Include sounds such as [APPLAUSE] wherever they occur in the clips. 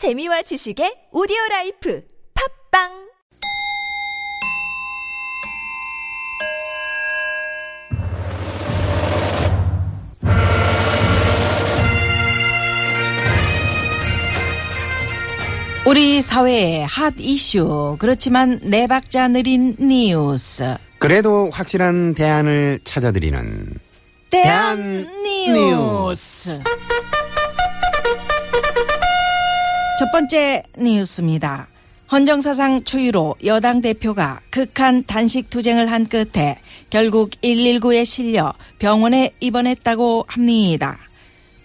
재미와 지식의 오디오 라이프 팝빵! 우리 사회의 핫 이슈 그렇지만 네 박자 느린 뉴스. 그래도 확실한 대안을 찾아드리는 대안 뉴스 첫 번째 뉴스입니다. 헌정사상 초유로 여당 대표가 극한 단식 투쟁을 한 끝에 결국 119에 실려 병원에 입원했다고 합니다.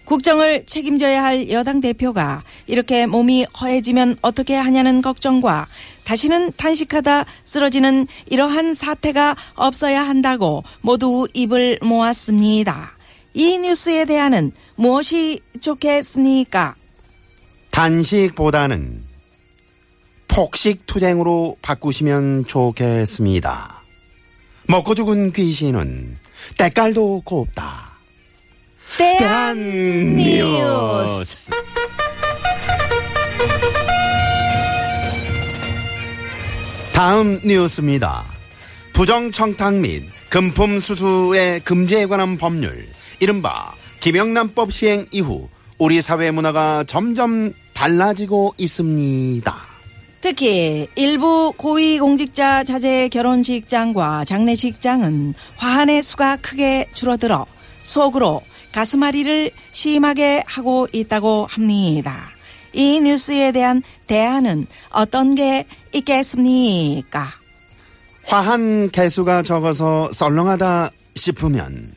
국정을 책임져야 할 여당 대표가 이렇게 몸이 허해지면 어떻게 하냐는 걱정과 다시는 단식하다 쓰러지는 이러한 사태가 없어야 한다고 모두 입을 모았습니다. 이 뉴스에 대한은 무엇이 좋겠습니까? 단식보다는 폭식 투쟁으로 바꾸시면 좋겠습니다. 먹고 죽은 귀신은 때깔도 곱다. 대한 뉴스. 다음 뉴스입니다. 부정청탁 및 금품 수수의 금지에 관한 법률, 이른바 김영란법 시행 이후 우리 사회 문화가 점점 달라지고 있습니다. 특히 일부 고위공직자 자제 결혼식장과 장례식장은 화환의 수가 크게 줄어들어 속으로 가슴앓이를 심하게 하고 있다고 합니다. 이 뉴스에 대한 대안은 어떤 게 있겠습니까? 화한 개수가 적어서 썰렁하다 싶으면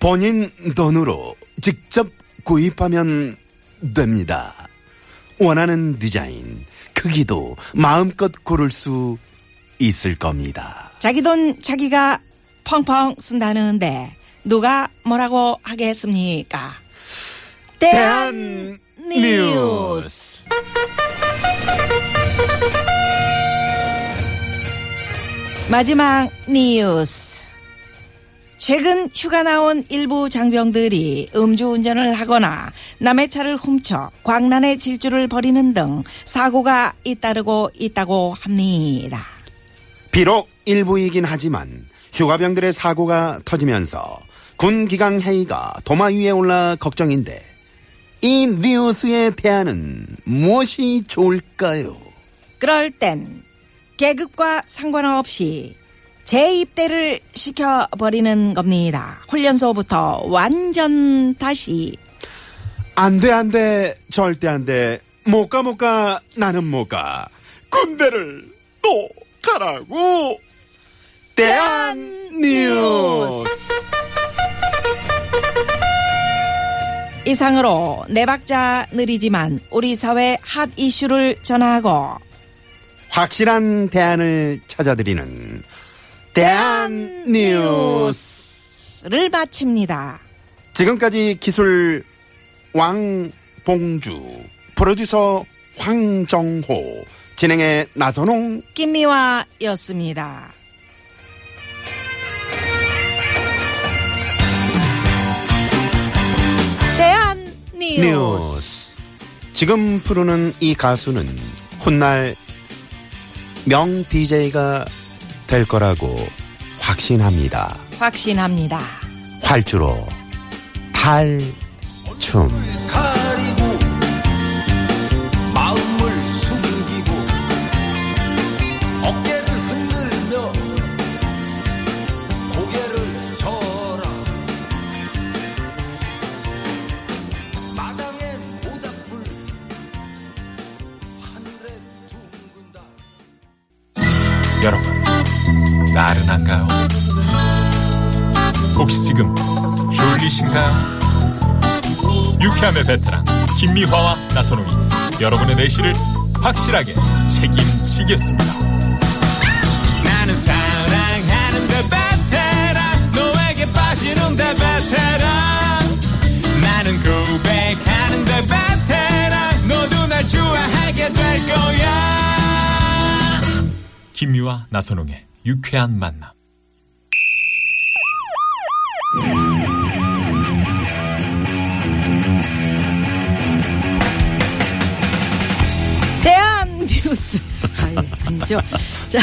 본인 돈으로 직접 구입하면 됩니다. 원하는 디자인, 크기도 마음껏 고를 수 있을 겁니다. 자기 돈 자기가 펑펑 쓴다는데 누가 뭐라고 하겠습니까? 대한 뉴스. 마지막 뉴스. 최근 휴가 나온 일부 장병들이 음주운전을 하거나 남의 차를 훔쳐 광란의 질주를 벌이는 등 사고가 잇따르고 있다고 합니다. 비록 일부이긴 하지만 휴가병들의 사고가 터지면서 군 기강 회의가 도마 위에 올라 걱정인데 이 뉴스의 대안은 무엇이 좋을까요? 그럴 땐 계급과 상관없이 재입대를 시켜버리는 겁니다. 훈련소부터 완전 다시 안 돼, 안 돼, 절대 안 돼. 못 가, 못 가, 나는 못 가. 군대를 또 가라고. 대한 뉴스. 이상으로 네 박자 느리지만 우리 사회 핫 이슈를 전하고 확실한 대안을 찾아드리는 대한 뉴스. 를 마칩니다. 지금까지 기술 왕봉주, 프로듀서 황정호, 진행의 나선홍, 김미화였습니다. 대한 뉴스. 뉴스. 지금 부르는 이 가수는 훗날 명 DJ가 될 거라고 확신합니다. 확신합니다. 활주로 탈춤. 나른한가요? 혹시 지금 졸리신가요? 유쾌함의 베테랑 김미화와 나선홍이 여러분의 내실을 확실하게 책임지겠습니다. 김유와 나선홍의 유쾌한 만남. 대한 뉴스. 아, 예, 아니죠. 자,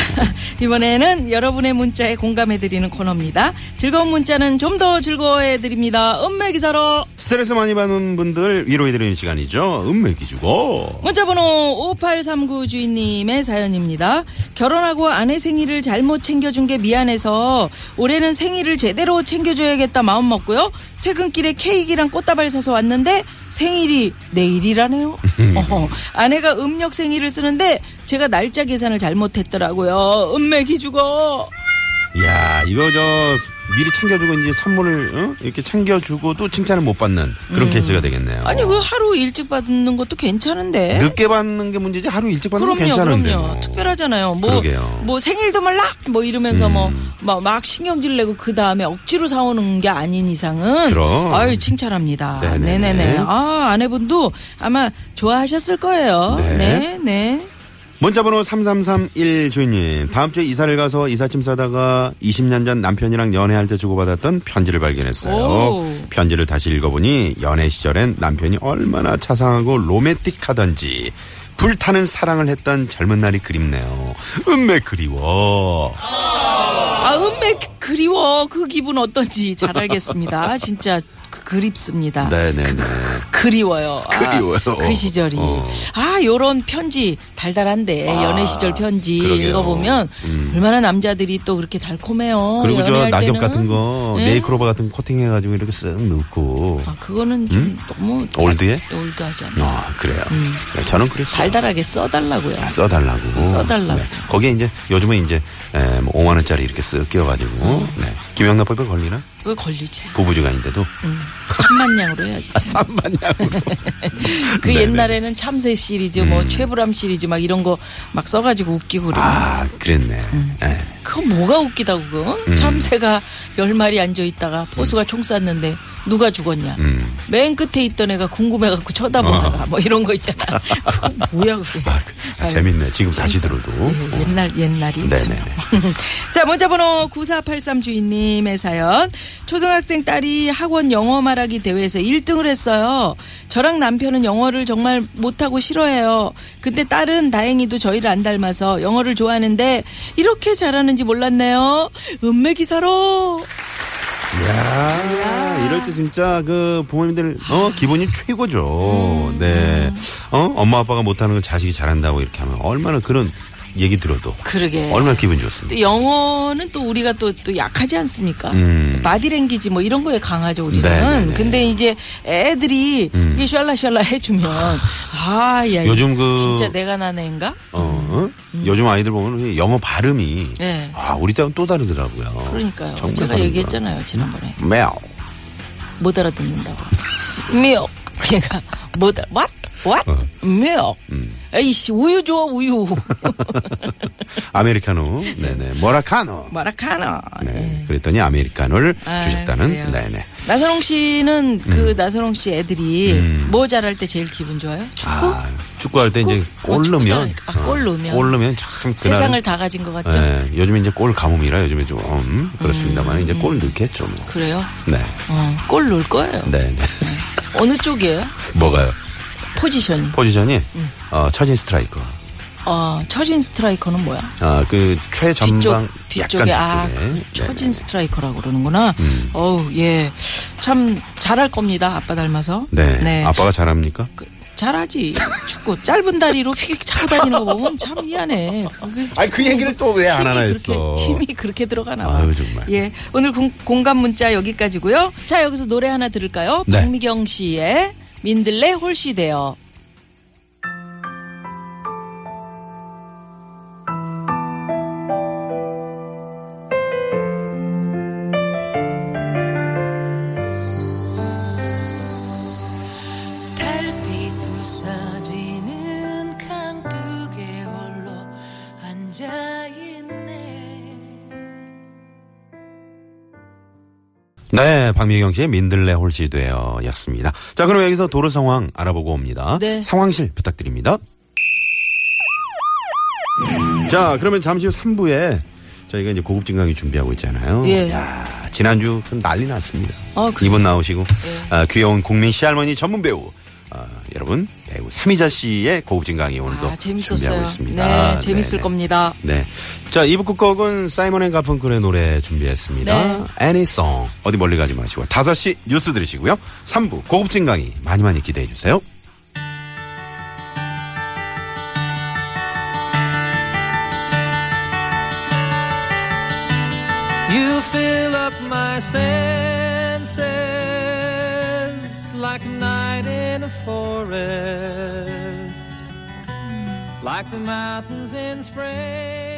이번에는 여러분의 문자에 공감해드리는 코너입니다. 즐거운 문자는 좀 더 즐거워해드립니다. 음메기사로 스트레스 많이 받는 분들 위로해드리는 시간이죠. 음메기 주고. 문자번호 5839 주인님의 사연입니다. 결혼하고 아내 생일을 잘못 챙겨준 게 미안해서 올해는 생일을 제대로 챙겨줘야겠다 마음 먹고요. 퇴근길에 케이크랑 꽃다발 사서 왔는데 생일이 내일이라네요. [LAUGHS] 어, 아내가 음력 생일을 쓰는데 제가 날짜 계산을 잘못했더라고요. 음맥이 죽어. 야 이거 저 미리 챙겨주고 이제 선물을 어? 이렇게 챙겨주고도 칭찬을 못 받는 그런 케이스가 되겠네요. 아니 그 하루 일찍 받는 것도 괜찮은데. 늦게 받는 게 문제지 하루 일찍 받는 건 그럼요, 괜찮은데. 그럼요. 뭐. 특별하잖아요. 뭐, 그러게요. 음. 뭐 생일도 몰라? 뭐 이러면서 뭐, 막, 막 신경질 내고 그 다음에 억지로 사오는 게 아닌 이상은. 그럼. 아유, 칭찬합니다. 네네네. 네네네. 아, 아내분도 아마 좋아하셨을 거예요. 네. 네, 네. 문자번호 3331 주인님 다음 주에 이사를 가서 이삿짐 싸다가 20년 전 남편이랑 연애할 때 주고받았던 편지를 발견했어요. 오. 편지를 다시 읽어보니 연애 시절엔 남편이 얼마나 자상하고 로맨틱하던지 불타는 사랑을 했던 젊은 날이 그립네요. 음매 그리워. 아, 음매 그리워. 그 기분 어떤지 잘 알겠습니다. 진짜 그, 그립습니다. 네네네. 그 리워요. 아, 그리워요. 그 시절이. 어. 아, 요런 편지 달달한데 아, 연애 시절 편지 그러게요. 읽어보면 음. 얼마나 남자들이 또 그렇게 달콤해요. 그리고 저 낙엽 때는. 같은 거 네? 네이크로바 같은 거 코팅해가지고 이렇게 쓱 넣고. 아, 그거는 좀 너무 음? 올드해? 올드하지 않나. 아 그래요. 네, 저는 그랬어요. 달달하게 써달라고요. 아, 써달라고. 써달라고. 거기에 이제 요즘은 이제 에, 뭐 5만 원짜리 이렇게 쓱 끼워가지고 음. 네. 김영란법에 걸리나? 그거 걸리지. 부부지간인데도 음. 3만냥으로 해야지. 3만냥으로. [LAUGHS] 그 옛날에는 참새 시리즈, 뭐 최불암 시리즈 막 이런 거 막 써가지고 웃기고 그래. 아 그랬네. 음. 예. 그거 뭐가 웃기다고 그거? 음. 참새가 열 마리 앉아 있다가 포수가 총 쐈는데 누가 죽었냐? 음. 맨 끝에 있던 애가 궁금해갖고 쳐다보다가 뭐 이런 거 있잖아. [LAUGHS] 뭐야 그게? 어. 아, 그, 아, 재밌네. 지금 다시 참, 들어도. 예, 옛날 옛날이. 참. 네네네. [LAUGHS] 자, 문자번호 9483 주인님의 사연. 초등학생 딸이 학원 영어 말하기 대회에서 1등을 했어요. 저랑 남편은 영어를 정말 못하고 싫어해요. 근데 딸은 다행히도 저희를 안 닮아서 영어를 좋아하는데 이렇게 잘하는 지 몰랐네요. 음메 기사로. 야 이럴 때 진짜 그 부모님들 어 기분이 최고죠. 음. 네. 어 엄마 아빠가 못하는 걸 자식이 잘한다고 이렇게 하면 얼마나 그런 얘기 들어도 그러게. 얼마나 기분 좋습니까? 또 영어는 또 우리가 또, 또 약하지 않습니까? 음. 바디랭귀지 뭐 이런 거에 강하죠, 우리는. 네네네. 근데 이제 애들이 음. 이게 샬라샬라 해주면, 아, 야. 요즘 그- 진짜 내가 난 애인가? 어, 어? 요즘 아이들 보면 영어 발음이 음. 네. 아 우리 때는 또 다르더라고요. 그러니까요. 제가 다르더라. 얘기했잖아요, 지난번에. 매우 못 알아듣는다고. 미역. 걔가 못 알아. What? What? 어. 미역. 음. 에이씨, 우유 줘, 우유. [LAUGHS] 아메리카노, 네네, 모라카노. 마라카나. 네, 그랬더니 아메리카노를 아, 주셨다는, 그래요. 네네. 나선홍 씨는 그 나선홍 씨 애들이 음. 뭐 잘할 때 제일 기분 좋아요? 축구? 아, 축구할 때 축구? 이제 어, 골 넣으면, 축구잖아요. 아, 골 넣으면. 골 넣으면 참 그날 세상을 다 가진 것 같죠? 네, 요즘 이제 골 가뭄이라 요즘에 좀 음, 그렇습니다만 이제 골 넣겠죠. 뭐. 그래요? 네, 어, 골 넣을 거예요. 네, 네. 어느 쪽이에요? 뭐가요? 포지션이. 포지션이 음. 어, 처진 스트라이커. 어, 처진 스트라이커는 뭐야? 아, 그 최전방 뒤쪽, 뒤쪽에, 약간 아, 뒤쪽에. 그 처진. 스트라이커라고 그러는구나. 음. 어우, 예. 참, 잘할 겁니다. 아빠 닮아서. 네. 아빠가 잘합니까? 그, 잘하지. 축구. 짧은 다리로 휙 차고 다니는 거 보면 참 미안해. 아니, 그 얘기를 또 왜 안 하나 했어. 힘이 그렇게 들어가나. 봐. 아유, 정말. 예. 오늘 공, 공감 문자 여기까지고요. 자, 여기서 노래 하나 들을까요? 네. 박미경 씨의 민들레 홀씨 되어. 네, 박미경 씨의 민들레 홀시되어 였습니다. 자, 그럼 여기서 도로 상황 알아보고 옵니다. 네. 상황실 부탁드립니다. 자, 그러면 잠시 후 3부에 저희가 이제 고급진 강의 준비하고 있잖아요. 예. 야, 지난주 그 난리 났습니다. 어, 그래요? 이분 나오시고 아, 귀여운 국민 시할머니 전문 배우 아, 여러분 배우 삼희자 씨의 고급진 강의 오늘도 아, 준비하고 재밌었어요. 있습니다. 네, 재밌을 네, 네. 겁니다. 네. 자, 2부 끝곡은 사이먼 앤 가펑클의 노래 준비했습니다. 네. Annie's Song. 어디 멀리 가지 마시고 5시 뉴스 들으시고요. 3부 고급진 강의 많이 많이 기대해 주세요. You fill up my senses like a night in a forest, like the mountains in spring.